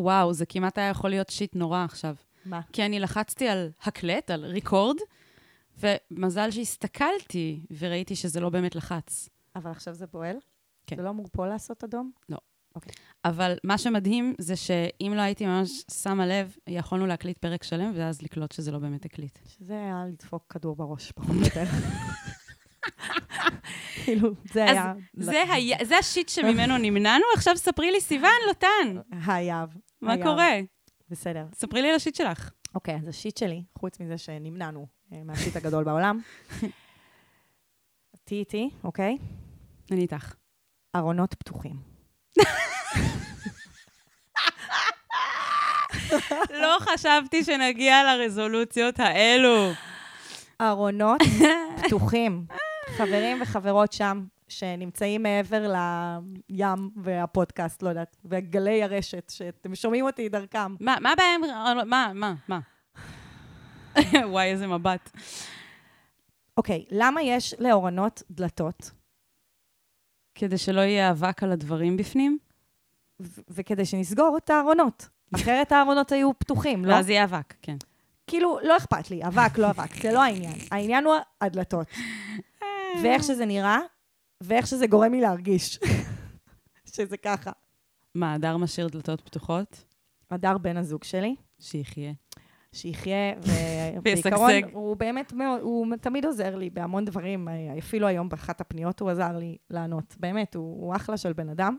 וואו, זה כמעט היה יכול להיות שיט נורא עכשיו. מה? כי אני לחצתי על הקלט, על ריקורד, ומזל שהסתכלתי וראיתי שזה לא באמת לחץ. אבל עכשיו זה פועל? כן. זה לא אמור פה לעשות אדום? אבל מה שמדהים זה שאם לא הייתי ממש שמה לב, יכולנו להקליט פרק שלם, ואז לקלוט שזה לא באמת הקליט. שזה היה לדפוק כדור בראש, פחות או יותר. כאילו, זה היה... זה, השיט שממנו נמנענו, עכשיו ספרי לי, סיוון לוטן, היה. מה היה. קורה? בסדר. ספרי לי על השיט שלך. אוקיי, אז השיט שלי, חוץ מזה שנמנענו אה, מהשיט הגדול בעולם, תהיי איתי, אוקיי? אני איתך. ארונות פתוחים. לא חשבתי שנגיע לרזולוציות האלו. ארונות פתוחים. חברים וחברות שם, שנמצאים מעבר לים והפודקאסט, לא יודעת, וגלי הרשת, שאתם שומעים אותי דרכם. מה, מה עם... מה, מה, מה? וואי, איזה מבט. אוקיי, למה יש לארונות דלתות? כדי שלא יהיה אבק על הדברים בפנים, ו- וכדי שנסגור את הארונות. אחרת הארונות היו פתוחים, לא? ואז יהיה אבק, כן. כאילו, לא אכפת לי, אבק, לא אבק, זה לא העניין. העניין הוא הדלתות. ואיך שזה נראה, ואיך שזה גורם לי להרגיש. שזה ככה. מה, הדר משאיר דלתות פתוחות? הדר בן הזוג שלי, שיחיה. שיחיה. ובעיקרון, הוא באמת מאוד, הוא תמיד עוזר לי בהמון דברים. אפילו היום באחת הפניות הוא עזר לי לענות. באמת, הוא, הוא אחלה של בן אדם.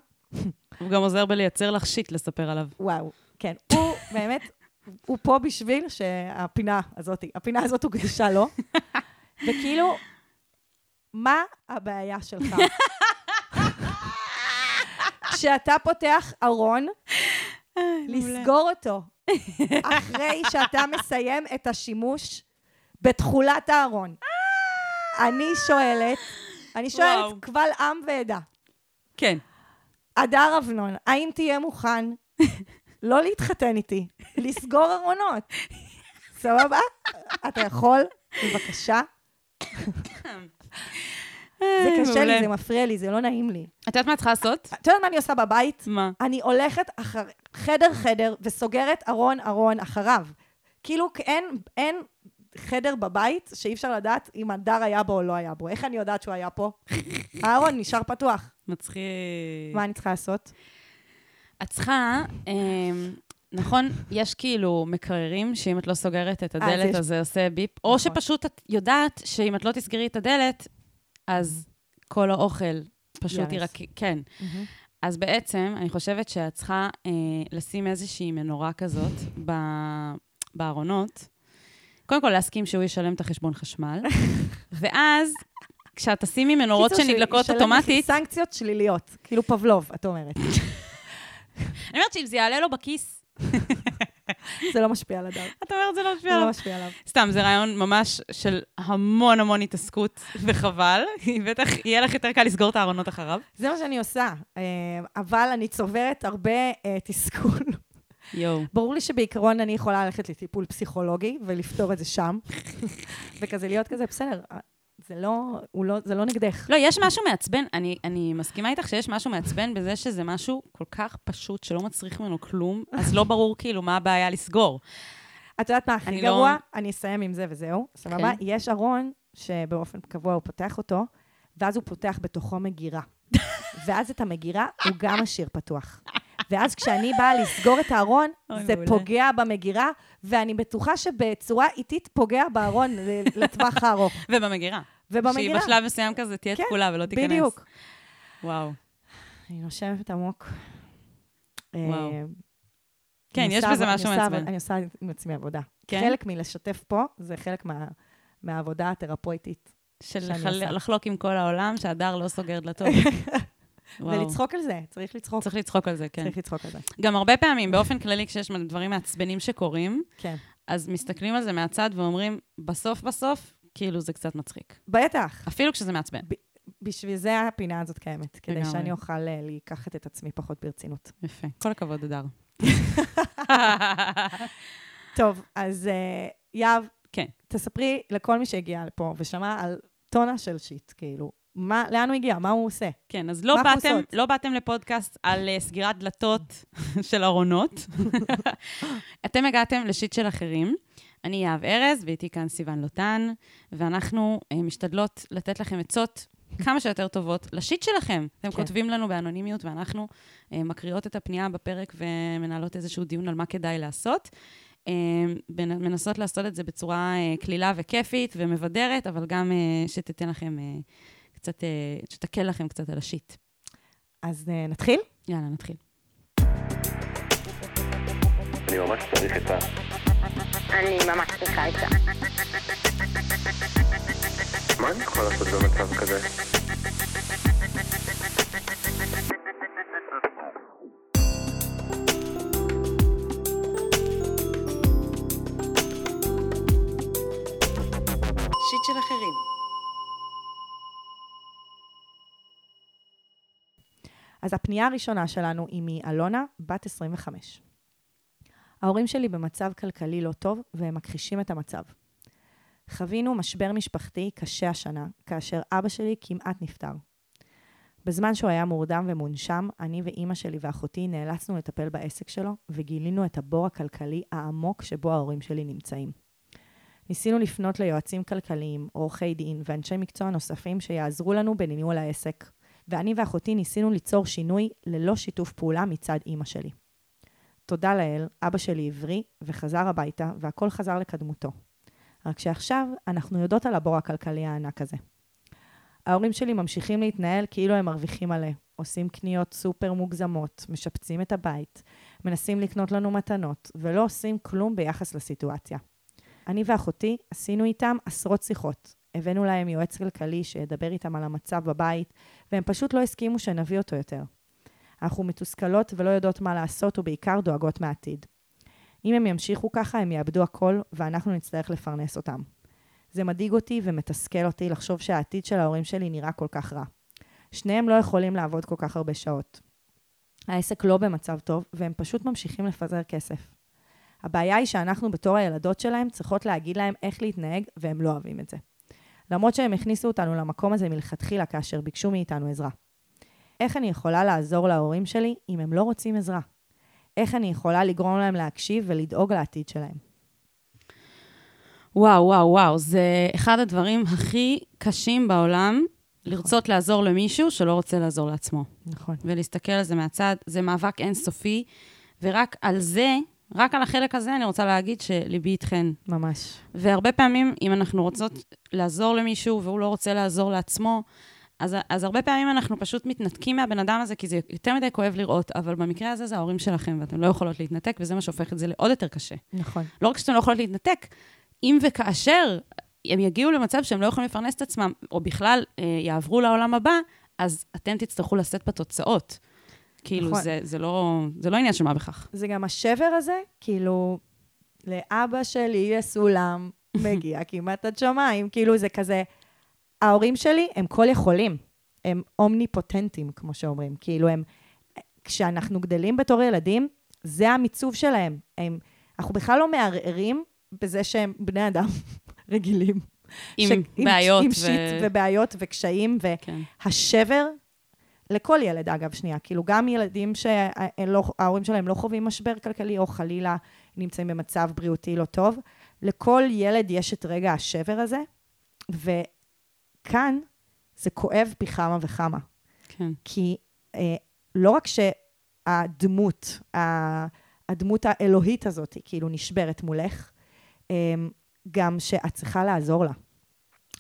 הוא גם עוזר בלייצר לך שיט לספר עליו. וואו, כן. הוא באמת, הוא פה בשביל שהפינה הזאת, הפינה הזאת הוקדשה לו. וכאילו, מה הבעיה שלך? כשאתה פותח ארון, לסגור אותו, אחרי שאתה מסיים את השימוש בתכולת הארון. אני שואלת, אני שואלת וואו. קבל עם ועדה. כן. הדר אבנון, האם תהיה מוכן לא להתחתן איתי, לסגור ארונות? סבבה? אתה יכול? בבקשה. זה קשה לי, זה מפריע לי, זה לא נעים לי. את יודעת מה את צריכה לעשות? את יודעת מה אני עושה בבית? מה? אני הולכת אחר, חדר-חדר וסוגרת ארון-ארון אחריו. כאילו אין, אין חדר בבית שאי אפשר לדעת אם הדר היה בו או לא היה בו. איך אני יודעת שהוא היה פה? הארון נשאר פתוח. מצחיק. מה אני צריכה לעשות? את צריכה, אמ, נכון, יש כאילו מקררים שאם את לא סוגרת את אז הדלת, אז זה עושה ביפ, או נכון. שפשוט את יודעת שאם את לא תסגרי את הדלת, אז כל האוכל פשוט. ירק... כן. אז בעצם, אני חושבת שאת צריכה אה, לשים איזושהי מנורה כזאת ב... בארונות. קודם כל, להסכים שהוא ישלם את החשבון חשמל, ואז, כשאת תשימי מנורות שנדלקות אוטומטית, סנקציות שליליות, כאילו פבלוב, את אומרת. אני אומרת שאם זה יעלה לו בכיס, זה לא משפיע על הדר. את אומרת זה לא זה משפיע לא עליו. משפיע עליו. סתם, זה רעיון ממש של המון המון התעסקות, וחבל. בטח יהיה לך יותר קל לסגור את הארונות אחריו. זה מה שאני עושה, אה, אבל אני צוברת הרבה אה, תסכול. יואו. ברור לי שבעיקרון אני יכולה ללכת לטיפול פסיכולוגי ולפתור את זה שם, וכזה להיות כזה, בסדר, זה לא, הוא לא, זה לא נגדך. לא, יש משהו מעצבן, אני, אני מסכימה איתך שיש משהו מעצבן בזה שזה משהו כל כך פשוט, שלא מצריך ממנו כלום, אז לא ברור כאילו מה הבעיה לסגור. את יודעת מה הכי לא- גרוע? אני אסיים עם זה וזהו, סבבה? כן. יש ארון שבאופן קבוע הוא פותח אותו, ואז הוא פותח בתוכו מגירה. ואז את המגירה הוא גם משאיר פתוח. ואז כשאני באה לסגור את הארון, זה. פוגע במגירה, ואני בטוחה שבצורה איטית פוגע בארון לטווח הארוך. ובמגירה. ובמגירה. שהיא בשלב מסוים כזה תהיה כן, תקולה ולא תיכנס. בדיוק. וואו. אני נושמת עמוק. וואו. אה, כן, אני יש בזה משהו מעצבן. אני עושה עם עצמי עבודה. כן? חלק מלשתף פה, זה חלק מה- מהעבודה התרפויטית. של לחל-. לחלוק עם כל העולם, שהדר לא סוגר דלתות. ולצחוק על זה, צריך לצחוק. צריך לצחוק על זה, כן. צריך לצחוק על זה. גם הרבה פעמים, באופן כללי, כשיש דברים מעצבנים שקורים, כן. אז מסתכלים על זה מהצד ואומרים, בסוף בסוף, כאילו זה קצת מצחיק. בטח. אפילו כשזה מעצבן. בשביל זה הפינה הזאת קיימת, כדי לגמרי. שאני אוכל אה, לקחת את עצמי פחות ברצינות. יפה. כל הכבוד, הדר. טוב, אז אה, יהב, כן. תספרי לכל מי שהגיע לפה ושמע על טונה של שיט, כאילו, מה, לאן הוא הגיע? מה הוא עושה? כן, אז לא באתם? לא באתם לפודקאסט על uh, סגירת דלתות של ארונות. אתם הגעתם לשיט של אחרים. אני יהב ארז, ואיתי כאן סיון לוטן, ואנחנו uh, משתדלות לתת לכם עצות כמה שיותר טובות לשיט שלכם. אתם כן. כותבים לנו באנונימיות, ואנחנו uh, מקריאות את הפנייה בפרק ומנהלות איזשהו דיון על מה כדאי לעשות. מנסות לעשות את זה בצורה קלילה וכיפית ומבדרת, אבל גם שתיתן לכם קצת, uh, שתקל לכם קצת על השיט. אז אה, נתחיל? יאללה, נתחיל. אני ממש צריך עצה. אני ממש צריכה עצה. מה אני יכול לעשות במצב כזה? אז הפנייה הראשונה שלנו היא מאלונה, בת 25. ההורים שלי במצב כלכלי לא טוב, והם מכחישים את המצב. חווינו משבר משפחתי קשה השנה, כאשר אבא שלי כמעט נפטר. בזמן שהוא היה מורדם ומונשם, אני ואימא שלי ואחותי נאלצנו לטפל בעסק שלו, וגילינו את הבור הכלכלי העמוק שבו ההורים שלי נמצאים. ניסינו לפנות ליועצים כלכליים, עורכי דין ואנשי מקצוע נוספים שיעזרו לנו בניהול העסק, ואני ואחותי ניסינו ליצור שינוי ללא שיתוף פעולה מצד אימא שלי. תודה לאל, אבא שלי הבריא וחזר הביתה, והכל חזר לקדמותו. רק שעכשיו אנחנו יודעות על הבור הכלכלי הענק הזה. ההורים שלי ממשיכים להתנהל כאילו הם מרוויחים מלא, עושים קניות סופר מוגזמות, משפצים את הבית, מנסים לקנות לנו מתנות, ולא עושים כלום ביחס לסיטואציה. אני ואחותי עשינו איתם עשרות שיחות. הבאנו להם יועץ כלכלי שידבר איתם על המצב בבית, והם פשוט לא הסכימו שנביא אותו יותר. אנחנו מתוסכלות ולא יודעות מה לעשות, ובעיקר דואגות מהעתיד. אם הם ימשיכו ככה, הם יאבדו הכל, ואנחנו נצטרך לפרנס אותם. זה מדאיג אותי ומתסכל אותי לחשוב שהעתיד של ההורים שלי נראה כל כך רע. שניהם לא יכולים לעבוד כל כך הרבה שעות. העסק לא במצב טוב, והם פשוט ממשיכים לפזר כסף. הבעיה היא שאנחנו בתור הילדות שלהם צריכות להגיד להם איך להתנהג, והם לא אוהבים את זה. למרות שהם הכניסו אותנו למקום הזה מלכתחילה כאשר ביקשו מאיתנו עזרה. איך אני יכולה לעזור להורים שלי אם הם לא רוצים עזרה? איך אני יכולה לגרום להם להקשיב ולדאוג לעתיד שלהם? וואו, וואו, וואו, זה אחד הדברים הכי קשים בעולם, לרצות לעזור למישהו שלא רוצה לעזור לעצמו. נכון. ולהסתכל על זה מהצד, זה מאבק אינסופי, ורק על זה, רק על החלק הזה, אני רוצה להגיד שליבי איתכן. ממש. והרבה פעמים, אם אנחנו רוצות לעזור למישהו והוא לא רוצה לעזור לעצמו, אז, אז הרבה פעמים אנחנו פשוט מתנתקים מהבן אדם הזה, כי זה יותר מדי כואב לראות, אבל במקרה הזה זה ההורים שלכם, ואתם לא יכולות להתנתק, וזה מה שהופך את זה לעוד יותר קשה. נכון. לא רק שאתם לא יכולות להתנתק, אם וכאשר הם יגיעו למצב שהם לא יכולים לפרנס את עצמם, או בכלל אה, יעברו לעולם הבא, אז אתם תצטרכו לשאת בתוצאות. כאילו, נכון. זה, זה, לא, זה לא עניין של מה בכך. זה גם השבר הזה, כאילו, לאבא שלי יש סולם, מגיע כמעט עד שמיים, כאילו זה כזה, ההורים שלי הם כל יכולים, הם אומניפוטנטים, כמו שאומרים, כאילו הם, כשאנחנו גדלים בתור ילדים, זה המיצוב שלהם, הם, אנחנו בכלל לא מערערים בזה שהם בני אדם רגילים. עם ש- בעיות עם ו- שיט ובעיות וקשיים, ו... כן. לכל ילד אגב, שנייה, כאילו גם ילדים שההורים שלהם לא חווים משבר כלכלי, או חלילה נמצאים במצב בריאותי לא טוב, לכל ילד יש את רגע השבר הזה, וכאן זה כואב פי כמה וכמה. כן. כי אה, לא רק שהדמות, הדמות האלוהית הזאת, כאילו נשברת מולך, אה, גם שאת צריכה לעזור לה.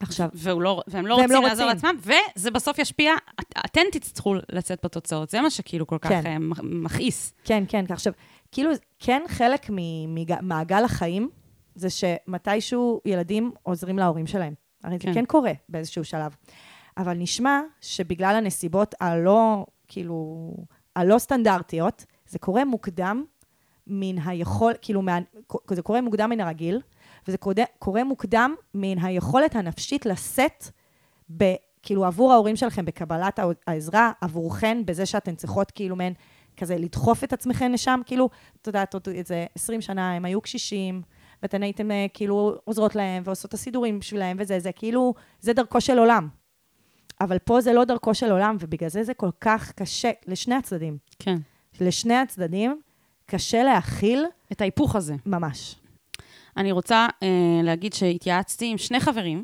עכשיו, והוא לא, והם לא והם רוצים לא לעזור. לעצמם, וזה בסוף ישפיע, את, אתן תצטרכו לצאת בתוצאות. זה מה שכאילו כל כך כן. כן. מכעיס. כן, כן. עכשיו, כאילו, כן חלק ממעגל החיים, זה שמתישהו ילדים עוזרים להורים שלהם. הרי. כן. זה כן קורה באיזשהו שלב. אבל נשמע שבגלל הנסיבות הלא, כאילו, הלא סטנדרטיות, זה קורה מוקדם מן היכול, כאילו, מה, זה קורה מוקדם מן הרגיל, וזה קורה, קורה מוקדם מן היכולת הנפשית לשאת, ב, כאילו, עבור ההורים שלכם בקבלת הע- העזרה, עבורכן, בזה שאתן צריכות, כאילו, מעין, כזה לדחוף את עצמכן לשם, כאילו, את יודעת, עוד איזה 20 שנה הם היו קשישים, ואתן הייתם אה, כאילו עוזרות להם ועושות את הסידורים בשבילהם וזה, זה כאילו, זה דרכו של עולם. אבל פה זה לא דרכו של עולם, ובגלל זה זה כל כך קשה לשני הצדדים. כן. לשני הצדדים קשה להכיל את ההיפוך הזה. ממש. אני רוצה אה, להגיד שהתייעצתי עם שני חברים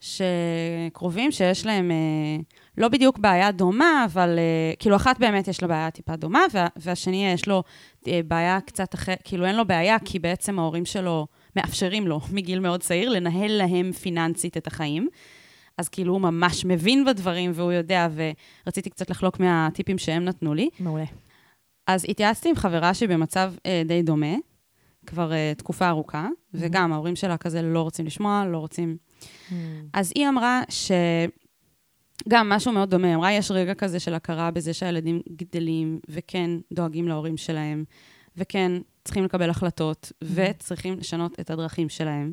שקרובים, שיש להם אה, לא בדיוק בעיה דומה, אבל אה, כאילו אחת באמת יש לה בעיה טיפה דומה, וה, והשני יש לו אה, בעיה קצת אחרת, כאילו אין לו בעיה, כי בעצם ההורים שלו מאפשרים לו מגיל מאוד צעיר לנהל להם פיננסית את החיים. אז כאילו הוא ממש מבין בדברים והוא יודע, ורציתי קצת לחלוק מהטיפים שהם נתנו לי. מעולה. אז התייעצתי עם חברה שהיא במצב אה, די דומה, כבר אה, תקופה ארוכה, וגם ההורים שלה כזה לא רוצים לשמוע, לא רוצים... אז היא אמרה ש... גם משהו מאוד דומה, אמרה, יש רגע כזה של הכרה בזה שהילדים גדלים, וכן דואגים להורים שלהם, וכן צריכים לקבל החלטות, וצריכים לשנות את הדרכים שלהם.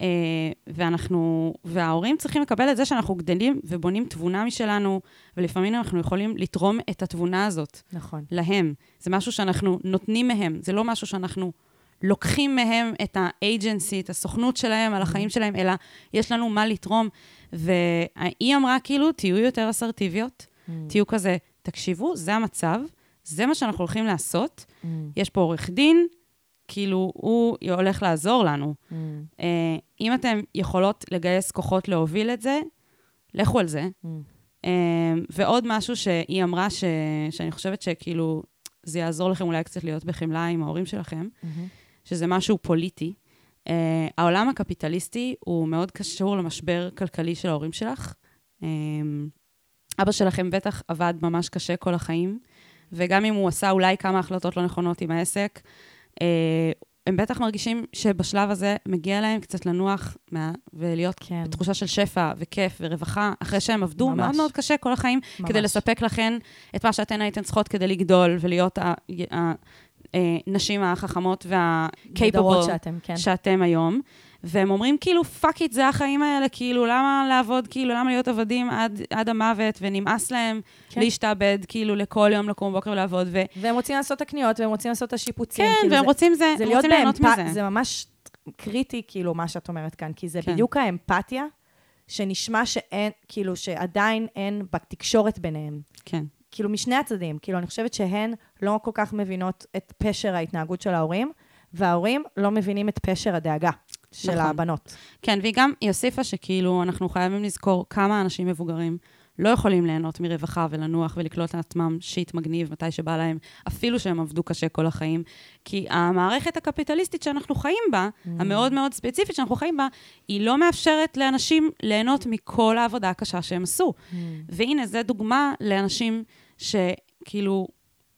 אה, ואנחנו, וההורים צריכים לקבל את זה שאנחנו גדלים ובונים תבונה משלנו, ולפעמים אנחנו יכולים לתרום את התבונה הזאת נכון. להם. זה משהו שאנחנו נותנים מהם, זה לא משהו שאנחנו לוקחים מהם את האג'נסי, את הסוכנות שלהם על החיים שלהם, אלא יש לנו מה לתרום. והיא אמרה, כאילו, תהיו יותר אסרטיביות, תהיו כזה, תקשיבו, זה המצב, זה מה שאנחנו הולכים לעשות. יש פה עורך דין, כאילו, הוא הולך לעזור לנו. אה, אם אתם יכולות לגייס כוחות להוביל את זה, לכו על זה. אה, ועוד משהו שהיא אמרה, ש... שאני חושבת שכאילו, זה יעזור לכם אולי קצת להיות בחמלה עם ההורים שלכם, שזה משהו פוליטי. Uh, העולם הקפיטליסטי הוא מאוד קשור למשבר כלכלי של ההורים שלך. Um, אבא שלכם בטח עבד ממש קשה כל החיים, וגם אם הוא עשה אולי כמה החלטות לא נכונות עם העסק, uh, הם בטח מרגישים שבשלב הזה מגיע להם קצת לנוח מה, ולהיות כן. בתחושה של שפע וכיף ורווחה, אחרי שהם עבדו ממש. מאוד מאוד קשה כל החיים, ממש. כדי לספק לכן את מה שאתן הייתן צריכות כדי לגדול ולהיות ה- ה- הנשים החכמות בדורות וה- capable שאתם, כן. שאתם היום. והם אומרים, כאילו, fuck it, זה החיים האלה, כאילו, למה לעבוד, כאילו, למה להיות עבדים עד, עד המוות, ונמאס להם כן. להשתעבד, כאילו, לכל יום לקום בבוקר ולעבוד, ו... והם רוצים לעשות את הקניות, והם רוצים לעשות את השיפוצים. כן, כאילו והם זה- רוצים זה, זה הם רוצים ליהנות באמפ... מזה. זה ממש קריטי, כאילו, מה שאת אומרת כאן, כי זה כן. בדיוק האמפתיה, שנשמע שאין, כאילו, שעדיין אין בתקשורת ביניהם. כן, כאילו, משני הצדדים. כאילו, אני חושבת שהן לא כל כך מבינות את פשר ההתנהגות של ההורים, וההורים לא מבינים את פשר הדאגה של נכון. הבנות. כן, והיא גם, היא הוסיפה שכאילו, אנחנו חייבים לזכור כמה אנשים מבוגרים לא יכולים ליהנות מרווחה ולנוח ולקלוט לעצמם שיט מגניב מתי שבא להם, אפילו שהם עבדו קשה כל החיים. כי המערכת הקפיטליסטית שאנחנו חיים בה, Mm. המאוד מאוד ספציפית שאנחנו חיים בה, היא לא מאפשרת לאנשים ליהנות מכל העבודה הקשה שהם עשו. Mm. והנה, זו דוגמה לאנשים שכאילו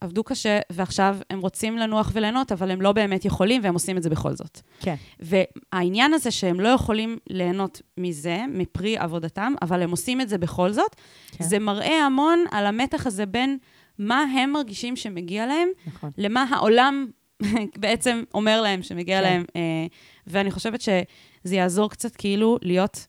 עבדו קשה, ועכשיו הם רוצים לנוח וליהנות, אבל הם לא באמת יכולים, והם עושים את זה בכל זאת. כן. והעניין הזה שהם לא יכולים ליהנות מזה, מפרי עבודתם, אבל הם עושים את זה בכל זאת, כן. זה מראה המון על המתח הזה בין מה הם מרגישים שמגיע להם, נכון. למה העולם בעצם אומר להם שמגיע כן. כן. להם. אה, ואני חושבת שזה יעזור קצת כאילו להיות,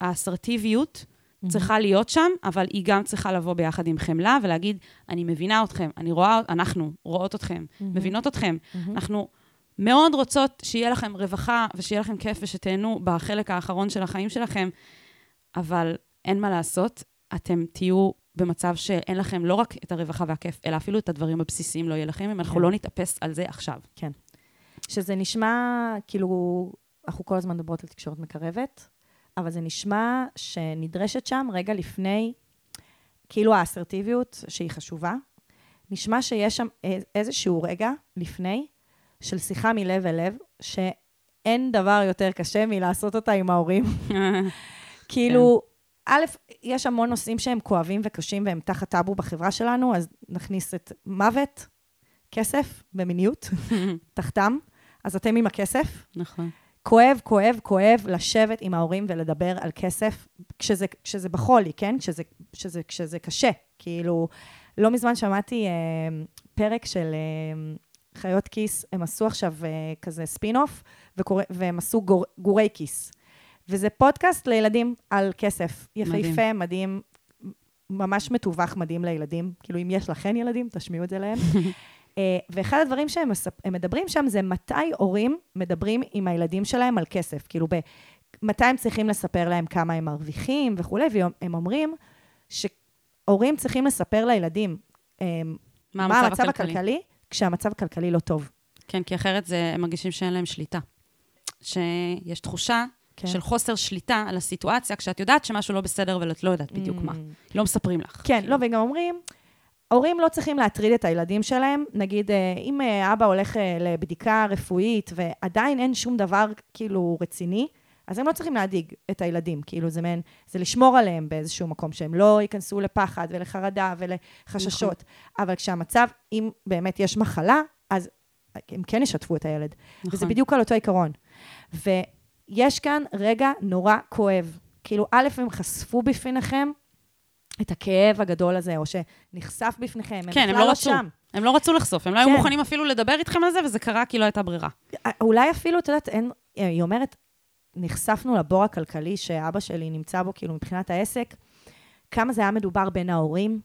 האסרטיביות צריכה להיות שם, אבל היא גם צריכה לבוא ביחד עם חמלה ולהגיד, אני מבינה אתכם, אני רואה, אנחנו רואות אתכם, מבינות אתכם. אנחנו מאוד רוצות שיהיה לכם רווחה ושיהיה לכם כיף ושתהנו בחלק האחרון של החיים שלכם, אבל אין מה לעשות, אתם תהיו במצב שאין לכם לא רק את הרווחה והכיף, אלא אפילו את הדברים הבסיסיים לא יהיה לכם, אם אנחנו כן. לא נתאפס על זה עכשיו. שזה נשמע, כאילו, אנחנו כל הזמן מדברות על תקשורת מקרבת, אבל זה נשמע שנדרשת שם רגע לפני, כאילו האסרטיביות, שהיא חשובה, נשמע שיש שם איזשהו רגע לפני של שיחה מלב אל לב, שאין דבר יותר קשה מלעשות אותה עם ההורים. כאילו, א', יש המון נושאים שהם כואבים וקשים והם תחת טאבו בחברה שלנו, אז נכניס את מוות, כסף ומיניות לקחתם, אז אתם עם הכסף. נכון. כואב, כואב, כואב לשבת עם ההורים ולדבר על כסף, כשזה, כשזה בחולי, כן? כשזה, כשזה, כשזה קשה. כאילו, לא מזמן שמעתי אה, פרק של אה, חיות כיס, הם עשו עכשיו אה, כזה ספין-אוף, וקורא, והם עשו גור, גורי כיס. וזה פודקאסט לילדים על כסף. יפהפה, מדהים, ממש מתווך מדהים לילדים. כאילו, אם יש לכן ילדים, תשמיעו את זה להם. אה, ואחד הדברים שהם מדברים שם זה מתי הורים מדברים עם הילדים שלהם על כסף. כאילו, ב... מתי הם צריכים לספר להם כמה הם מרוויחים וכולי, והם אומרים שהורים צריכים לספר לילדים אה, מה מה המצב הכלכלי? הכלכלי כשהמצב הכלכלי לא טוב. כן, כי אחרת זה, הם מרגישים שאין להם שליטה. שיש תחושה כן. של חוסר שליטה על הסיטואציה, כשאת יודעת שמשהו לא בסדר, אבל את לא יודעת בדיוק מה. לא מספרים לך. כן, לא, וגם אומרים, ההורים לא צריכים להטריד את הילדים שלהם. נגיד, אה, אם אה, אבא הולך אה, לבדיקה רפואית ועדיין אין שום דבר כאילו רציני, אז הם לא צריכים להדאיג את הילדים. כאילו, זה מעין, זה לשמור עליהם באיזשהו מקום, שהם לא ייכנסו לפחד ולחרדה ולחששות. אבל כשהמצב, אם באמת יש מחלה, אז הם כן ישתפו את הילד. נכון. וזה בדיוק על אותו עיקרון. ויש כאן רגע נורא כואב. כאילו, א', הם חשפו בפניכם את הכאב הגדול הזה, או שנחשף בפניכם, הם כן, הם בכלל לא לא רצו. שם. הם לא רצו לחשוף, הם לא היו כן. מוכנים אפילו לדבר איתכם על זה, וזה קרה כי לא הייתה ברירה. אולי אפילו, את יודעת, אין, היא אומרת, נחשפנו לבור הכלכלי שאבא שלי נמצא בו, כאילו, מבחינת העסק, כמה זה היה מדובר בין ההורים,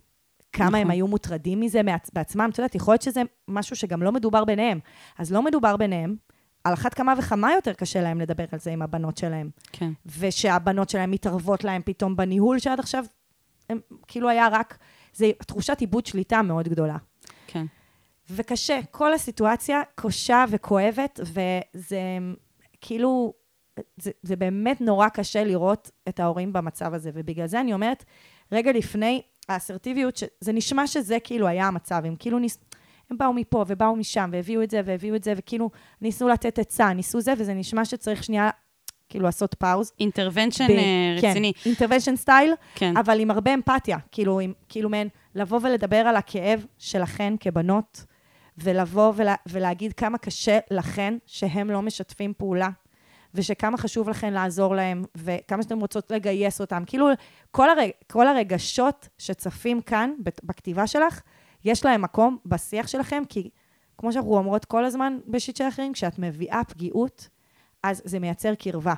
כמה נכון. הם היו מוטרדים מזה בעצמם. את יודעת, יכול להיות שזה משהו שגם לא מדובר ביניהם. אז לא מדובר ביניהם, על אחת כמה וכמה יותר קשה להם לדבר על זה עם הבנות שלהם. כן. ושהבנות שלהם מתערבות להם פתאום בניהול שעד עכשיו, הם כאילו היה רק, זה תחושת עיבוד שליטה מאוד גדולה. כן. וקשה, כל הסיטואציה קשה וכואבת, וזה כאילו, זה, זה באמת נורא קשה לראות את ההורים במצב הזה, ובגלל זה אני אומרת, רגע לפני האסרטיביות, זה נשמע שזה כאילו היה המצב, הם כאילו ניס... הם באו מפה ובאו משם, והביאו את זה והביאו את זה, וכאילו ניסו לתת עצה, ניסו זה, וזה נשמע שצריך שנייה, כאילו לעשות pause. intervention ב- אה, רציני. כן, intervention style, כן. אבל עם הרבה אמפתיה. כאילו, עם, כאילו מעין, לבוא ולדבר על הכאב שלכן כבנות, ולבוא ולה, ולהגיד כמה קשה לכן שהם לא משתפים פעולה, ושכמה חשוב לכן לעזור להם, וכמה שאתן רוצות לגייס אותם. כאילו, כל, הרג, כל הרגשות שצפים כאן, בכתיבה שלך, יש להם מקום בשיח שלכם, כי כמו שאנחנו אומרות כל הזמן בשיט של אחרים, כשאת מביאה פגיעות, אז זה מייצר קרבה.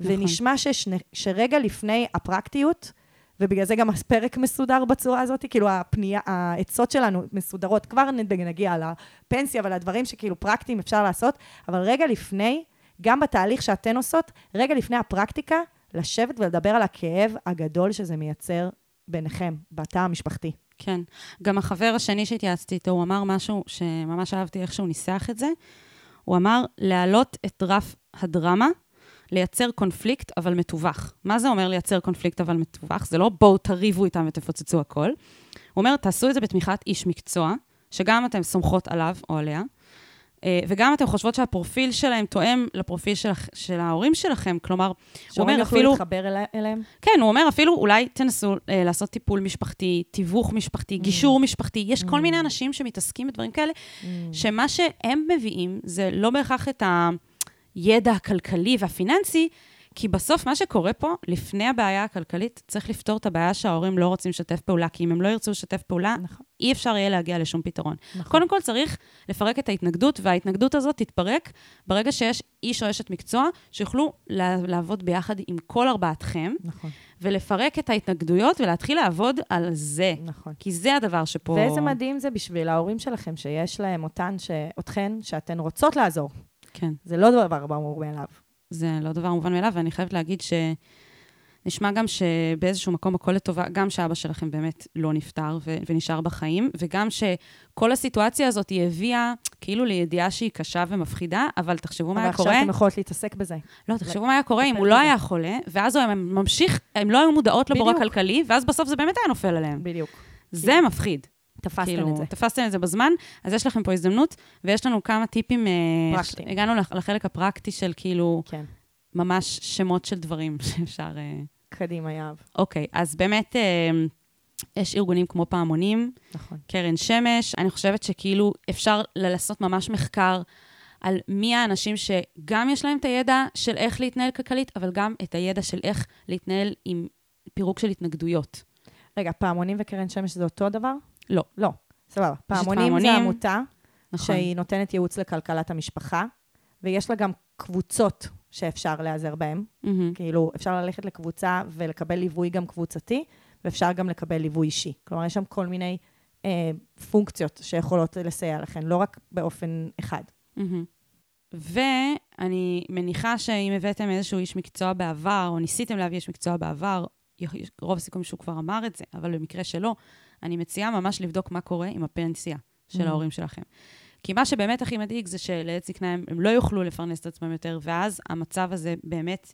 נכון. ונשמע ששני, שרגע לפני הפרקטיות, ובגלל זה גם הפרק מסודר בצורה הזאת, כאילו הפנייה, העצות שלנו מסודרות, כבר נגיע לפנסיה ולדברים שכאילו פרקטיים אפשר לעשות, אבל רגע לפני, גם בתהליך שאתן עושות, רגע לפני הפרקטיקה, לשבת ולדבר על הכאב הגדול שזה מייצר ביניכם, בתא המשפחתי. כן. גם החבר השני שהתייעצתי איתו, הוא אמר משהו שממש אהבתי איך שהוא ניסח את זה. הוא אמר, להעלות את רף הדרמה, לייצר קונפליקט, אבל מתווך. מה זה אומר לייצר קונפליקט, אבל מתווך? זה לא בואו תריבו איתם ותפוצצו הכל. הוא אומר, תעשו את זה בתמיכת איש מקצוע, שגם אתן סומכות עליו או עליה, אה, וגם אתן חושבות שהפרופיל שלהם תואם לפרופיל של, של ההורים שלכם. כלומר, הוא שהורים אומר יוכלו אפילו... להתחבר אלי- אליהם. כן, הוא אומר אפילו, אולי תנסו אה, לעשות טיפול משפחתי, תיווך משפחתי, גישור משפחתי. יש כל מיני אנשים שמתעסקים בדברים כאלה, שמה שהם מביאים זה לא בהכרח את הידע הכלכלי והפיננסי, כי בסוף מה שקורה פה, לפני הבעיה הכלכלית, צריך לפתור את הבעיה שההורים לא רוצים לשתף פעולה, כי אם הם לא ירצו לשתף פעולה, נכון. אי אפשר יהיה להגיע לשום פתרון. נכון. קודם כל צריך לפרק את ההתנגדות, וההתנגדות הזאת תתפרק ברגע שיש איש או אשת מקצוע שיוכלו לעבוד ביחד עם כל ארבעתכם, נכון, ולפרק את ההתנגדויות ולהתחיל לעבוד על זה. נכון. כי זה הדבר שפה... ואיזה מדהים זה בשביל ההורים שלכם, שיש להם אותן, ש... אתכן, שאתן רוצות לעזור. כן, זה לא דבר ברור מאליו. זה לא דבר מובן מאליו, ואני חייבת להגיד ש... נשמע גם שבאיזשהו מקום הכל לטובה, גם שאבא שלכם באמת לא נפטר ו- ונשאר בחיים, וגם שכל הסיטואציה הזאת היא הביאה כאילו לידיעה שהיא קשה ומפחידה, אבל תחשבו מה אבל היה עכשיו קורה. אתן יכולות להתעסק בזה. לא, תחשבו מה היה קורה אם הוא לא. היה חולה, ואז הוא היה ממשיך, הם לא היו מודעות לבור בדיוק. הכלכלי, ואז בסוף זה באמת היה נופל עליהם. בדיוק. זה מפחיד. תפסתן כאילו, את זה. תפסתם את זה בזמן, אז יש לכם פה הזדמנות, ויש לנו כמה טיפים... אה, פרקטיים. הגענו לח- לחלק הפרקטי של כאילו, כן. ממש שמות של דברים שאפשר... אה, קדימה, יהב. אוקיי, אז באמת, אה, יש ארגונים כמו פעמונים, נכון. קרן שמש, אני חושבת שכאילו אפשר לעשות ממש מחקר על מי האנשים שגם יש להם את הידע של איך להתנהל כלכלית, אבל גם את הידע של איך להתנהל עם פירוק של התנגדויות. רגע, פעמונים וקרן שמש זה אותו דבר? לא. לא. סבבה. פעמונים זה. עמותה נכון. שהיא נותנת ייעוץ לכלכלת המשפחה, ויש לה גם קבוצות שאפשר להיעזר בהן. מהמם. כאילו, אפשר ללכת לקבוצה ולקבל ליווי גם קבוצתי, ואפשר גם לקבל ליווי אישי. כלומר, יש שם כל מיני אה, פונקציות שיכולות לסייע לכן, לא רק באופן אחד. מהמם. ואני מניחה שאם הבאתם איזשהו איש מקצוע בעבר, או ניסיתם להביא איש מקצוע בעבר, רוב הסיכויים שהוא כבר אמר את זה, אבל במקרה שלא, אני מציעה ממש לבדוק מה קורה עם הפנסיה של Mm. ההורים שלכם. כי מה שבאמת הכי מדאיג זה שלעת זקנה הם, הם לא יוכלו לפרנס את עצמם יותר, ואז המצב הזה באמת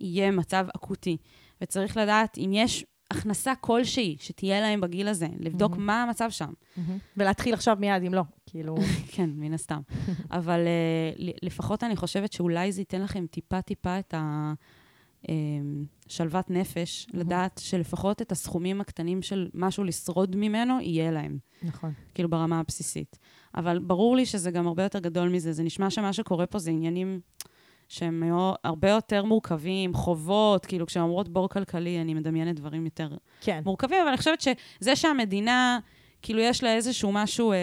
יהיה מצב אקוטי. וצריך לדעת אם יש הכנסה כלשהי שתהיה להם בגיל הזה, לבדוק Mhm. מה המצב שם. ולהתחיל עכשיו מיד, אם לא. כאילו, כן, מן הסתם. אבל uh, לפחות אני חושבת שאולי זה ייתן לכם טיפה-טיפה את השלוות נפש, לדעת שלפחות את הסכומים הקטנים של משהו לשרוד ממנו, יהיה להם, נכון. כאילו ברמה הבסיסית. אבל ברור לי שזה גם הרבה יותר גדול מזה. זה נשמע שמה שקורה פה זה עניינים שהם הרבה יותר מורכבים, חובות, כאילו כשהן אומרות בור כלכלי, אני מדמיינת דברים יותר כן. מורכבים, אבל אני חושבת שזה שהמדינה, כאילו יש לה איזשהו משהו, אה,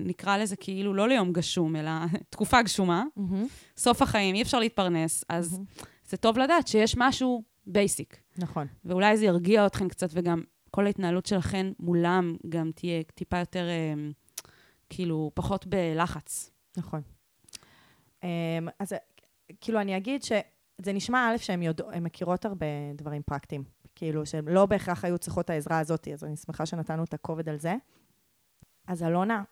נקרא לזה כאילו לא ליום גשום, אלא תקופה גשומה, מהמם. סוף החיים, אי אפשר להתפרנס, אז מהמם. זה טוב לדעת שיש משהו בייסיק. נכון. ואולי זה ירגיע אתכם קצת, וגם כל ההתנהלות שלכם מולם גם תהיה טיפה יותר, אה, כאילו, פחות בלחץ. נכון. אמ, אז כאילו, אני אגיד שזה נשמע, א', שהן יודע, מכירות הרבה דברים פרקטיים. כאילו, שהן לא בהכרח היו צריכות את העזרה הזאת, אז אני שמחה שנתנו את הכובד על זה. אז אלונה,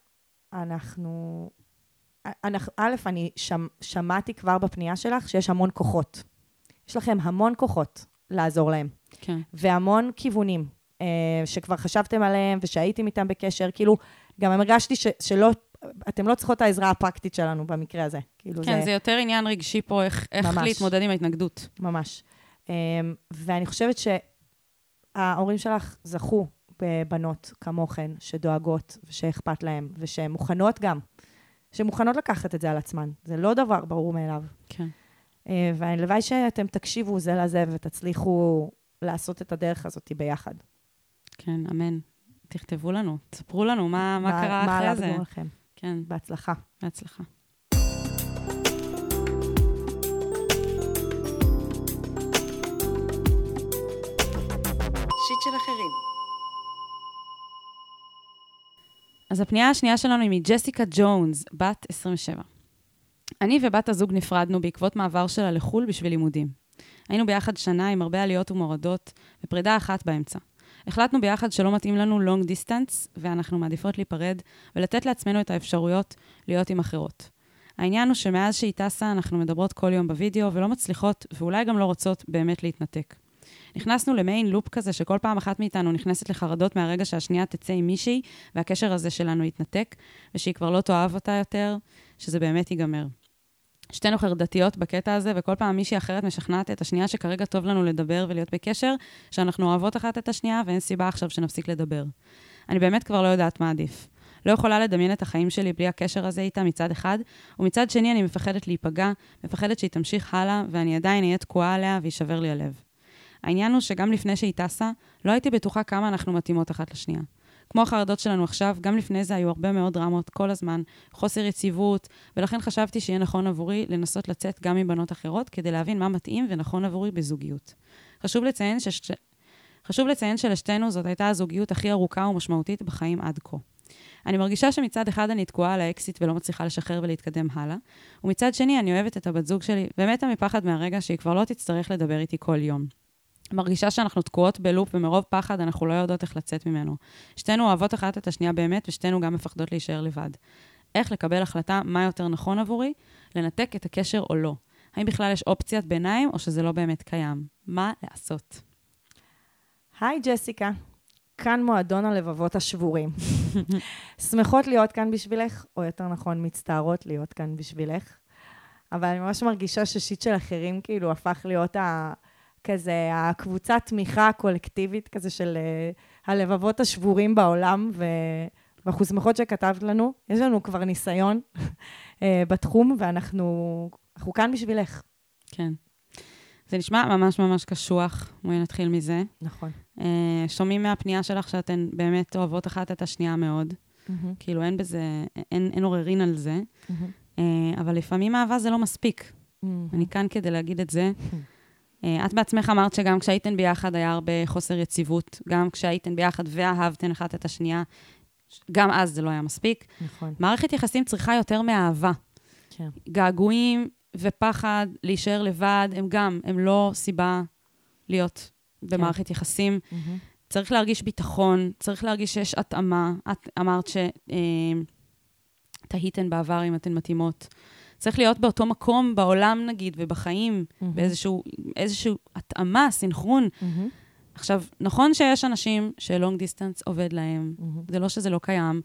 אנחנו... אנחנו א', אני שמ, שמעתי כבר בפנייה שלך שיש המון כוחות. יש לכם המון כוחות לעזור להם. כן. והמון כיוונים אה, שכבר חשבתם עליהם ושהייתם איתם בקשר, כאילו, גם הרגשתי ש, שלא, אתם לא צריכות את העזרה הפרקטית שלנו במקרה הזה. כאילו כן, זה, זה יותר עניין רגשי פה, איך, איך ממש. להתמודד עם ההתנגדות. ממש. אה, ואני חושבת שההורים שלך זכו בבנות כמוכן, שדואגות ושאכפת להן, ושהן מוכנות גם, שמוכנות לקחת את זה על עצמן. זה לא דבר ברור מאליו. כן. אה, והלוואי שאתם תקשיבו זה לזה ותצליחו לעשות את הדרך הזאת ביחד. כן, אמן. תכתבו לנו, תספרו לנו מה, מה קרה מה אחרי עלה זה. בגורלכם. כן, בהצלחה. בהצלחה. שיט של אחרים. אז הפנייה השנייה שלנו היא מג'סיקה ג'ונס, בת 27. אני ובת הזוג נפרדנו בעקבות מעבר שלה לחו"ל בשביל לימודים. היינו ביחד שנה עם הרבה עליות ומורדות, ופרידה אחת באמצע. החלטנו ביחד שלא מתאים לנו long distance, ואנחנו מעדיפות להיפרד ולתת לעצמנו את האפשרויות להיות עם אחרות. העניין הוא שמאז שהיא טסה, אנחנו מדברות כל יום בווידאו ולא מצליחות, ואולי גם לא רוצות, באמת להתנתק. נכנסנו למעין לופ כזה שכל פעם אחת מאיתנו נכנסת לחרדות מהרגע שהשנייה תצא עם מישהי, והקשר הזה שלנו יתנתק, ושהיא כבר לא תאהב אותה יותר, שזה באמת ייגמר. שתינו חרדתיות בקטע הזה, וכל פעם מישהי אחרת משכנעת את השנייה שכרגע טוב לנו לדבר ולהיות בקשר, שאנחנו אוהבות אחת את השנייה, ואין סיבה עכשיו שנפסיק לדבר. אני באמת כבר לא יודעת מה עדיף. לא יכולה לדמיין את החיים שלי בלי הקשר הזה איתה מצד אחד, ומצד שני אני מפחדת להיפגע, מפחדת שהיא תמשיך הלאה, ואני עדיין אהיה תקועה עליה ויישבר לי הלב. העניין הוא שגם לפני שהיא טסה, לא הייתי בטוחה כמה אנחנו מתאימות אחת לשנייה. כמו החרדות שלנו עכשיו, גם לפני זה היו הרבה מאוד דרמות כל הזמן, חוסר יציבות, ולכן חשבתי שיהיה נכון עבורי לנסות לצאת גם עם בנות אחרות, כדי להבין מה מתאים ונכון עבורי בזוגיות. חשוב לציין, שש... חשוב לציין שלשתינו זאת הייתה הזוגיות הכי ארוכה ומשמעותית בחיים עד כה. אני מרגישה שמצד אחד אני תקועה על האקסיט ולא מצליחה לשחרר ולהתקדם הלאה, ומצד שני אני אוהבת את הבת זוג שלי, ומתה מפחד מהרגע שהיא כבר לא תצטרך לדבר איתי כל יום. מרגישה שאנחנו תקועות בלופ, ומרוב פחד אנחנו לא יודעות איך לצאת ממנו. שתינו אוהבות אחת את השנייה באמת, ושתינו גם מפחדות להישאר לבד. איך לקבל החלטה מה יותר נכון עבורי, לנתק את הקשר או לא. האם בכלל יש אופציית ביניים, או שזה לא באמת קיים? מה לעשות? היי ג'סיקה, כאן מועדון הלבבות השבורים. שמחות להיות כאן בשבילך, או יותר נכון, מצטערות להיות כאן בשבילך. אבל אני ממש מרגישה ששיט של אחרים כאילו הפך להיות ה... כזה הקבוצת תמיכה הקולקטיבית כזה של uh, הלבבות השבורים בעולם. ואנחנו שמחות שכתבת לנו. יש לנו כבר ניסיון uh, בתחום, ואנחנו אנחנו כאן בשבילך. כן. זה נשמע ממש ממש קשוח, בואי נתחיל מזה. נכון. Uh, שומעים מהפנייה שלך שאתן באמת אוהבות אחת את השנייה מאוד. כאילו, אין בזה, אין, אין עוררין על זה. Uh, אבל לפעמים אהבה זה לא מספיק. אני כאן כדי להגיד את זה. Uh, את בעצמך אמרת שגם כשהייתן ביחד היה הרבה חוסר יציבות, גם כשהייתן ביחד ואהבתן אחת את השנייה, גם אז זה לא היה מספיק. נכון. מערכת יחסים צריכה יותר מאהבה. כן. געגועים ופחד להישאר לבד, הם גם, הם לא סיבה להיות במערכת יחסים. מהמם. צריך להרגיש ביטחון, צריך להרגיש שיש התאמה. את אמרת שתהיתן בעבר אם אתן מתאימות. צריך להיות באותו מקום בעולם, נגיד, ובחיים, מהמם. באיזשהו איזשהו התאמה, סינכרון. מהמם. עכשיו, נכון שיש אנשים שלונג דיסטנס עובד להם, מהמם. זה לא שזה לא קיים,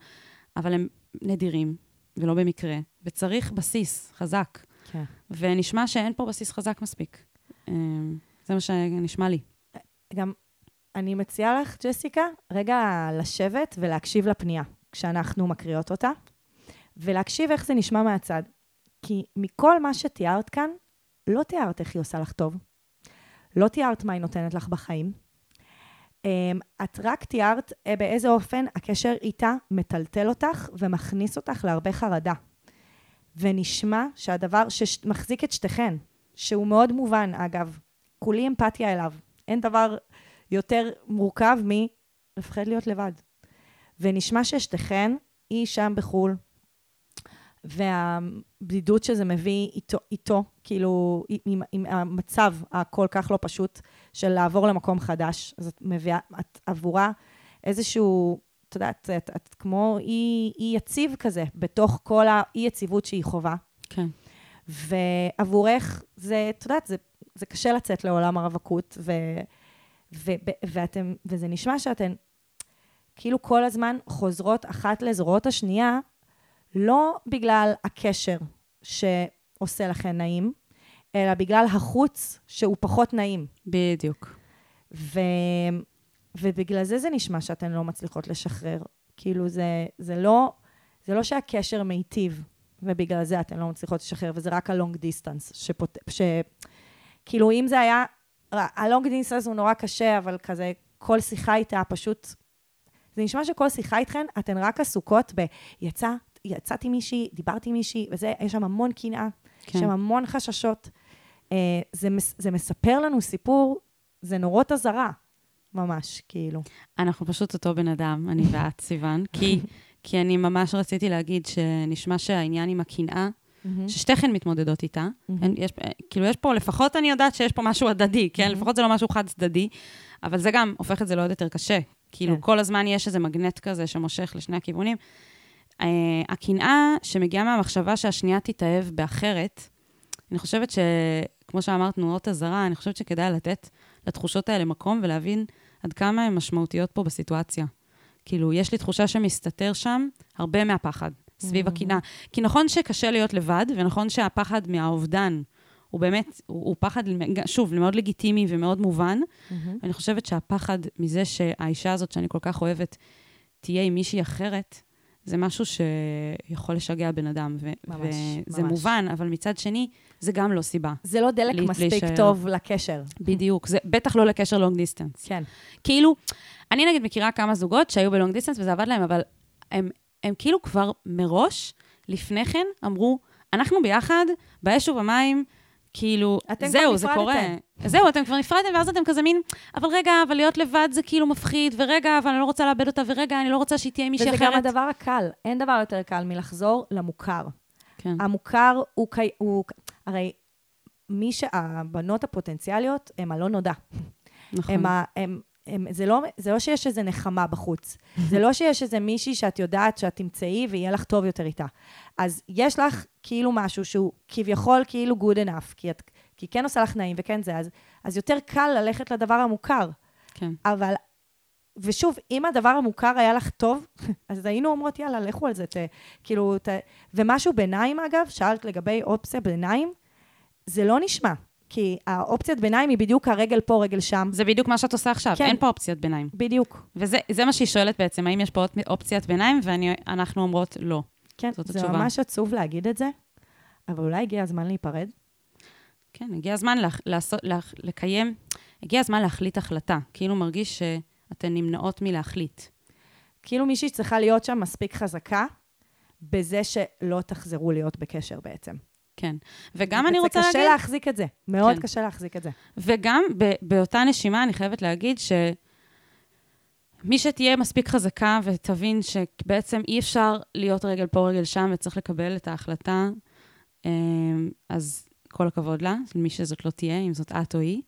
אבל הם נדירים, ולא במקרה, וצריך בסיס חזק. כן. ונשמע שאין פה בסיס חזק מספיק. אה, זה מה שנשמע לי. גם אני מציעה לך, ג'סיקה, רגע לשבת ולהקשיב לפנייה כשאנחנו מקריאות אותה, ולהקשיב איך זה נשמע מהצד. כי מכל מה שתיארת כאן, לא תיארת איך היא עושה לך טוב, לא תיארת מה היא נותנת לך בחיים. אמ, את רק תיארת אה, באיזה אופן הקשר איתה מטלטל אותך ומכניס אותך להרבה חרדה. ונשמע שהדבר שמחזיק את שתיכן, שהוא מאוד מובן, אגב, כולי אמפתיה אליו. אין דבר יותר מורכב מלפחד להיות לבד. ונשמע ששתיכן, היא שם בחו"ל, והבדידות שזה מביא איתו, איתו כאילו, עם, עם המצב הכל כך לא פשוט של לעבור למקום חדש, אז את מביאה, את עבורה איזשהו, את יודעת, את, את כמו אי, אי יציב כזה, בתוך כל האי-יציבות שהיא חווה. כן. ועבורך זה, את יודעת, זה, זה קשה לצאת לעולם הרווקות, ו, ו, ו, ואתם, וזה נשמע שאתן כאילו כל הזמן חוזרות אחת לזרועות השנייה, לא בגלל הקשר שעושה לכן נעים, אלא בגלל החוץ שהוא פחות נעים. בדיוק. ו, ובגלל זה זה נשמע שאתן לא מצליחות לשחרר. כאילו, זה, זה, לא, זה לא שהקשר מיטיב, ובגלל זה אתן לא מצליחות לשחרר, וזה רק ה long distance, שפות... ש... כאילו, אם זה היה... ה long distance הוא נורא קשה, אבל כזה, כל שיחה איתה פשוט... זה נשמע שכל שיחה איתכן, אתן רק עסוקות ב... יצא, יצאתי מישהי, דיברתי עם מישהי, וזה, יש שם המון קנאה, כן. יש שם המון חששות. אה, זה, מס- זה מספר לנו סיפור, זה נורות אזהרה, ממש, כאילו. אנחנו פשוט אותו בן אדם, אני ואת, סיוון, כי, כי אני ממש רציתי להגיד שנשמע שהעניין עם הקנאה, ששתיכן מתמודדות איתה, מהמם. אין- יש, כאילו יש פה, לפחות אני יודעת שיש פה משהו הדדי, כן? מהמם. לפחות זה לא משהו חד-צדדי, אבל זה גם הופך את זה לעוד יותר קשה. כאילו, כן. כל הזמן יש איזה מגנט כזה שמושך לשני הכיוונים. אה, הקנאה שמגיעה מהמחשבה שהשנייה תתאהב באחרת, אני חושבת שכמו שאמרת, תנועות אזהרה, אני חושבת שכדאי לתת לתחושות האלה מקום ולהבין עד כמה הן משמעותיות פה בסיטואציה. כאילו, יש לי תחושה שמסתתר שם הרבה מהפחד סביב Mhm. הקנאה. כי נכון שקשה להיות לבד, ונכון שהפחד מהאובדן הוא באמת, הוא, הוא פחד, שוב, מאוד לגיטימי ומאוד מובן. מהמם. אני חושבת שהפחד מזה שהאישה הזאת, שאני כל כך אוהבת, תהיה עם מישהי אחרת, זה משהו שיכול לשגע בן אדם. ו- ממש, וזה ממש. מובן, אבל מצד שני, זה גם לא סיבה. זה לא דלק לי- מספיק להישאר. טוב לקשר. בדיוק. זה בטח לא לקשר long distance. כן. כאילו, אני נגיד מכירה כמה זוגות שהיו ב long distance וזה עבד להם, אבל הם, הם כאילו כבר מראש, לפני כן, אמרו, אנחנו ביחד, באש ובמים, כאילו, זהו, זה. קורה. זהו, אתם כבר נפרדתם, ואז אתם כזה מין, אבל רגע, אבל להיות לבד זה כאילו מפחיד, ורגע, אבל אני לא רוצה לאבד אותה, ורגע, אני לא רוצה שהיא תהיה עם מישהי וזה אחרת. גם הדבר הקל. אין דבר יותר קל מלחזור למוכר. כן, המוכר הוא. הוא... הרי מי שהבנות הפוטנציאליות הם הלא נודע. נכון. הם ה... הם... הם... זה, לא... זה לא שיש איזה נחמה בחוץ. זה לא שיש איזה מישהי שאת יודעת שאת תמצאי ויהיה לך טוב יותר איתה. אז יש לך כאילו משהו שהוא כביכול כאילו good enough, כי את כי כן עושה לך נעים וכן זה, אז, אז יותר קל ללכת לדבר המוכר. כן. אבל, ושוב, אם הדבר המוכר היה לך טוב, אז היינו אומרות, יאללה, לכו על זה. ת, כאילו, ת, ומשהו ביניים, אגב, שאלת לגבי אופציה ביניים, זה לא נשמע. כי האופציית ביניים היא בדיוק הרגל פה, רגל שם. זה בדיוק מה שאת עושה עכשיו, כן. אין פה אופציית ביניים. בדיוק. וזה זה מה שהיא שואלת בעצם, האם יש פה אופציית ביניים, ואנחנו אומרות לא. כן, זאת זה התשובה. ממש עצוב להגיד את זה, אבל אולי הגיע הזמן להיפרד. כן, הגיע הזמן להח, לעשות, להח, לקיים, הגיע הזמן להחליט החלטה. כאילו מרגיש שאתן נמנעות מלהחליט. כאילו מישהי צריכה להיות שם מספיק חזקה, בזה שלא תחזרו להיות בקשר בעצם. כן. וגם אני רוצה זה קשה להגיד, להחזיק את זה, מאוד כן. קשה להחזיק את זה. וגם ב, באותה נשימה אני חייבת להגיד שמי שתהיה מספיק חזקה ותבין שבעצם אי אפשר להיות רגל פה, רגל שם, וצריך לקבל את ההחלטה, אמ, אז כל הכבוד לה, למי שזאת לא תהיה, אם זאת את או היא.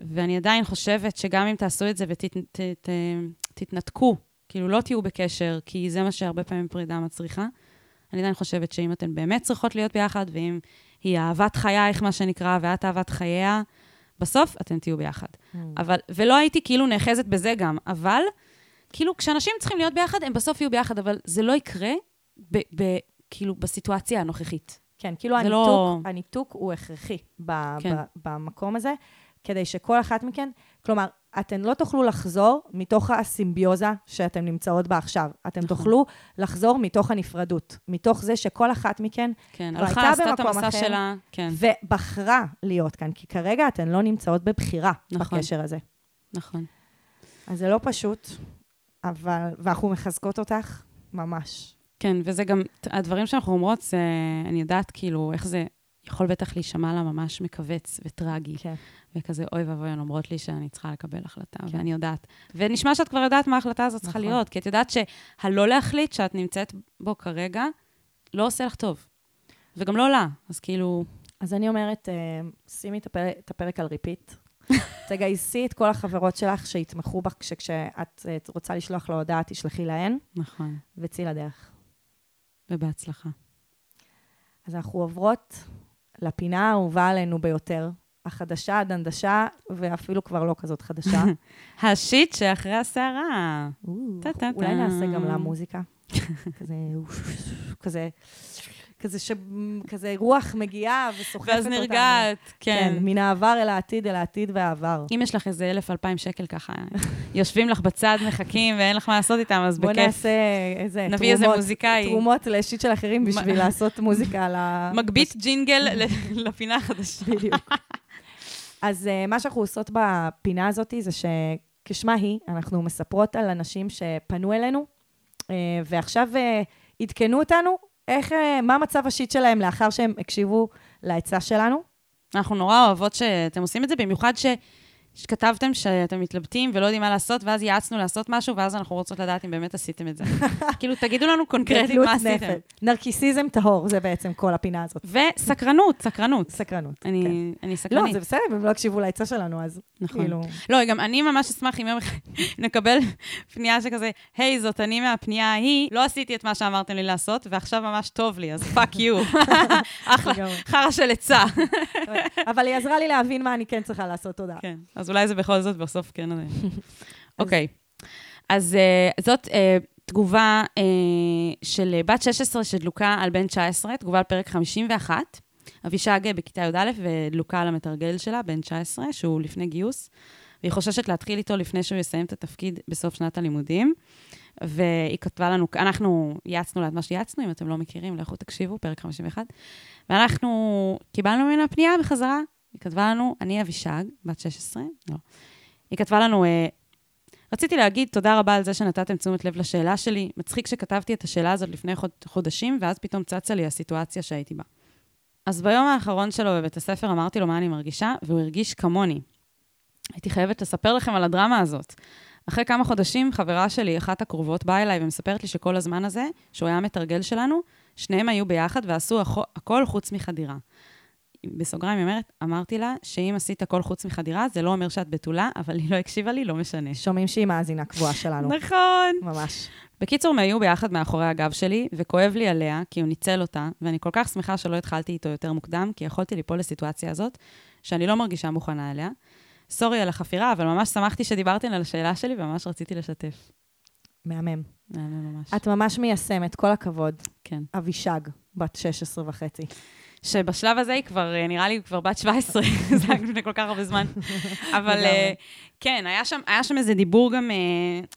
ואני עדיין חושבת שגם אם תעשו את זה ותתנתקו, כאילו לא תהיו בקשר, כי זה מה שהרבה פעמים פרידה מצריכה, אני עדיין חושבת שאם אתן באמת צריכות להיות ביחד, ואם היא אהבת חייך, מה שנקרא, ואת אהבת חייה, בסוף אתן תהיו ביחד. Mm. אבל, ולא הייתי כאילו נאחזת בזה גם, אבל כאילו כשאנשים צריכים להיות ביחד, הם בסוף יהיו ביחד, אבל זה לא יקרה ב, ב, כאילו בסיטואציה הנוכחית. כן, כאילו זה הניתוק, לא- הניתוק הוא הכרחי ב, כן. ב, במקום הזה, כדי שכל אחת מכן, כלומר, אתן לא תוכלו לחזור מתוך הסימביוזה שאתן נמצאות בה עכשיו. אתן נכון. תוכלו לחזור מתוך הנפרדות, מתוך זה שכל אחת מכן כן, הלכה, עשתה את המסע אחר, שלה, כן, ובחרה להיות כאן, כי כרגע אתן לא נמצאות בבחירה נכון. בקשר הזה. נכון. אז זה לא פשוט, אבל, ואנחנו מחזקות אותך ממש. כן, וזה גם, הדברים שאנחנו אומרות, זה, אני יודעת כאילו איך זה יכול בטח להישמע לה ממש מכווץ וטרגי, כן. וכזה, אוי ואבוי, הן אומרות לי שאני צריכה לקבל החלטה, כן. ואני יודעת. ונשמע שאת כבר יודעת מה ההחלטה הזאת צריכה נכון. להיות, כי את יודעת שהלא להחליט שאת נמצאת בו כרגע, לא עושה לך טוב. וגם לא לה, אז כאילו, אז אני אומרת, אה, שימי את הפרק, את הפרק על ריפיט. תגייסי את כל החברות שלך שיתמכו בך, שכשאת אה, רוצה לשלוח לו הודעה, תשלחי להן, נכון, וצאי לדרך. ובהצלחה. אז אנחנו עוברות לפינה האהובה עלינו ביותר, החדשה, הדנדשה, ואפילו כבר לא כזאת חדשה. השיט שאחרי הסערה. אולי נעשה גם לה מוזיקה. כזה, כזה, ש... כזה רוח מגיעה וסוחפת ואז אותנו. נרגעת, כן, כן. מן העבר אל העתיד, אל העתיד והעבר. אם יש לך איזה אלף, אלפיים שקל ככה, יושבים לך בצד, מחכים, ואין לך מה לעשות איתם, אז בוא בכיף. נעשה איזה נביא איזה תרומות- מוזיקאי. תרומות לשיט של אחרים בשביל לעשות מוזיקה על ה... מגבית ג'ינגל ל- לפינה החדשה. בדיוק. אז uh, מה שאנחנו עושות בפינה הזאת זה שכשמה היא, אנחנו מספרות על אנשים שפנו אלינו, uh, ועכשיו uh, עדכנו אותנו איך, uh, מה מצב השיט שלהם לאחר שהם הקשיבו לעצה שלנו. אנחנו נורא אוהבות שאתם עושים את זה, במיוחד ש... שכתבתם שאתם מתלבטים ולא יודעים מה לעשות, ואז יעצנו לעשות משהו, ואז אנחנו רוצות לדעת אם באמת עשיתם את זה. כאילו, תגידו לנו קונקרטית מה עשיתם. נרקיסיזם טהור, זה בעצם כל הפינה הזאת. וסקרנות, סקרנות. סקרנות. כן. אני לא, סקרנית. זה בסדר, הם לא הקשיבו לעצה שלנו, אז נכון. כאילו... לא, גם אני ממש אשמח אם יום אחד נקבל פנייה שכזה, היי, זאת אני מהפנייה ההיא, לא עשיתי את מה שאמרתם לי לעשות, ועכשיו ממש טוב לי, אז fuck you. אחלה. חרא של עצה. אבל היא עזרה לי להבין מה אני כן צריכה לעשות, תודה. כן, אז אולי זה בכל זאת בסוף כן. אוקיי. אז אה, זאת אה, תגובה אה, של בת 16 שדלוקה על בן 19, תגובה על פרק 51. אבישג בכיתה י"א ודלוקה על המתרגל שלה, בן 19, שהוא לפני גיוס, והיא חוששת להתחיל איתו לפני שהוא יסיים את התפקיד בסוף שנת הלימודים. והיא כתבה לנו, אנחנו יעצנו לה את מה שיעצנו, אם אתם לא מכירים, לכו תקשיבו, פרק 51. ואנחנו קיבלנו ממנה פנייה בחזרה. היא כתבה לנו, אני אבישג, בת 16, לא. היא כתבה לנו, אה, רציתי להגיד תודה רבה על זה שנתתם תשומת לב לשאלה שלי. מצחיק שכתבתי את השאלה הזאת לפני חוד, חודשים, ואז פתאום צצה לי הסיטואציה שהייתי בה. אז ביום האחרון שלו בבית הספר אמרתי לו מה אני מרגישה, והוא הרגיש כמוני. הייתי חייבת לספר לכם על הדרמה הזאת. אחרי כמה חודשים, חברה שלי, אחת הקרובות, באה אליי ומספרת לי שכל הזמן הזה, שהוא היה מתרגל שלנו, שניהם היו ביחד ועשו הכ- הכל חוץ מחדירה. בסוגריים, היא אומרת, אמרתי לה שאם עשית הכל חוץ מחדירה, זה לא אומר שאת בתולה, אבל היא לא הקשיבה לי, לא משנה. שומעים שהיא מאזינה קבועה שלנו. נכון. ממש. בקיצור, הם היו ביחד מאחורי הגב שלי, וכואב לי עליה, כי הוא ניצל אותה, ואני כל כך שמחה שלא התחלתי איתו יותר מוקדם, כי יכולתי ליפול לסיטואציה הזאת, שאני לא מרגישה מוכנה אליה. סורי על החפירה, אבל ממש שמחתי שדיברתן על השאלה שלי, וממש רציתי לשתף. מהמם. מהמם ממש. את ממש מיישמת, כל הכבוד. כן. אבישג, בת 16 וחצי. שבשלב הזה היא כבר, אה, נראה לי, כבר בת 17, זה היה לפני כל כך הרבה זמן. אבל. אה, כן, היה שם, היה שם איזה דיבור גם, אה,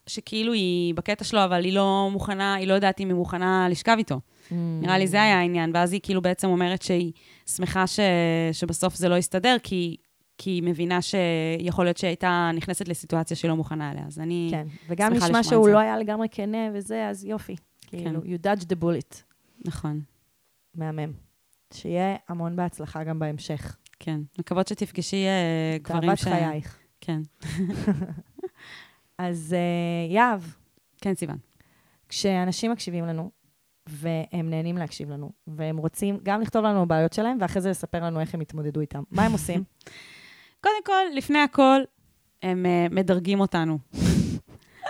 שכאילו היא בקטע שלו, אבל היא לא מוכנה, היא לא יודעת אם היא מוכנה לשכב איתו. נראה לי זה היה העניין, ואז היא כאילו בעצם אומרת שהיא שמחה ש, שבסוף זה לא יסתדר, כי, כי היא מבינה שיכול להיות שהיא הייתה נכנסת לסיטואציה שהיא לא מוכנה אליה. אז אני... כן, וגם שמחה נשמע לשמוע את שהוא זה. כן. לא היה לגמרי כנה וזה, אז יופי. כאילו, you dodged the bullet. נכון, מהמם. שיהיה המון בהצלחה גם בהמשך. כן. מקוות שתפגשי אה, גברים תאוות ש... חייך. כן. אז אה, יהב, כן, סיוון. כשאנשים מקשיבים לנו, והם נהנים להקשיב לנו, והם רוצים גם לכתוב לנו בעיות שלהם, ואחרי זה לספר לנו איך הם התמודדו איתם. מה הם עושים? קודם כל, לפני הכל, הם uh, מדרגים אותנו.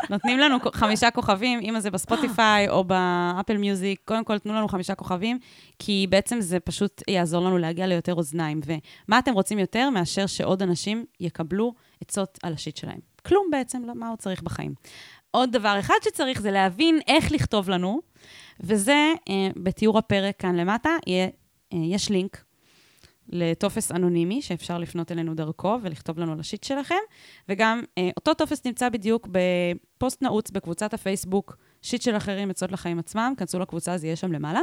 נותנים לנו חמישה כוכבים, אם זה בספוטיפיי או באפל מיוזיק, קודם כל תנו לנו חמישה כוכבים, כי בעצם זה פשוט יעזור לנו להגיע ליותר אוזניים. ומה אתם רוצים יותר מאשר שעוד אנשים יקבלו עצות על השיט שלהם? כלום בעצם, לא, מה עוד צריך בחיים? עוד דבר אחד שצריך זה להבין איך לכתוב לנו, וזה אה, בתיאור הפרק כאן למטה, יהיה, אה, יש לינק לטופס אנונימי שאפשר לפנות אלינו דרכו ולכתוב לנו על ה shit שלכם, וגם אה, אותו טופס נמצא בדיוק בפוסט נעוץ בקבוצת הפייסבוק, שיט של אחרים, עצות לחיים עצמם, כנסו לקבוצה, זה יהיה שם למעלה.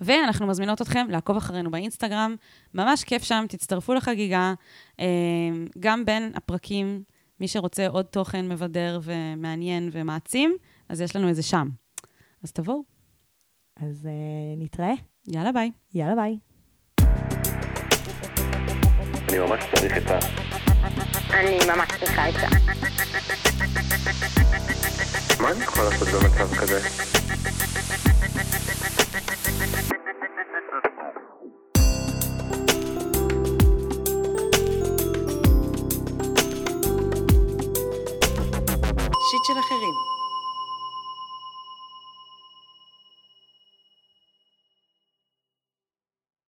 ואנחנו מזמינות אתכם לעקוב אחרינו באינסטגרם, ממש כיף שם, תצטרפו לחגיגה. אה, גם בין הפרקים, מי שרוצה עוד תוכן מבדר ומעניין ומעצים, אז יש לנו את זה שם. אז תבואו, אז uh, נתראה. יאללה ביי. יאללה ביי. אני ממש צריך את ה... אני ממש צריכה עצה. מה אני יכול לעשות במצב כזה? שיט של אחרים.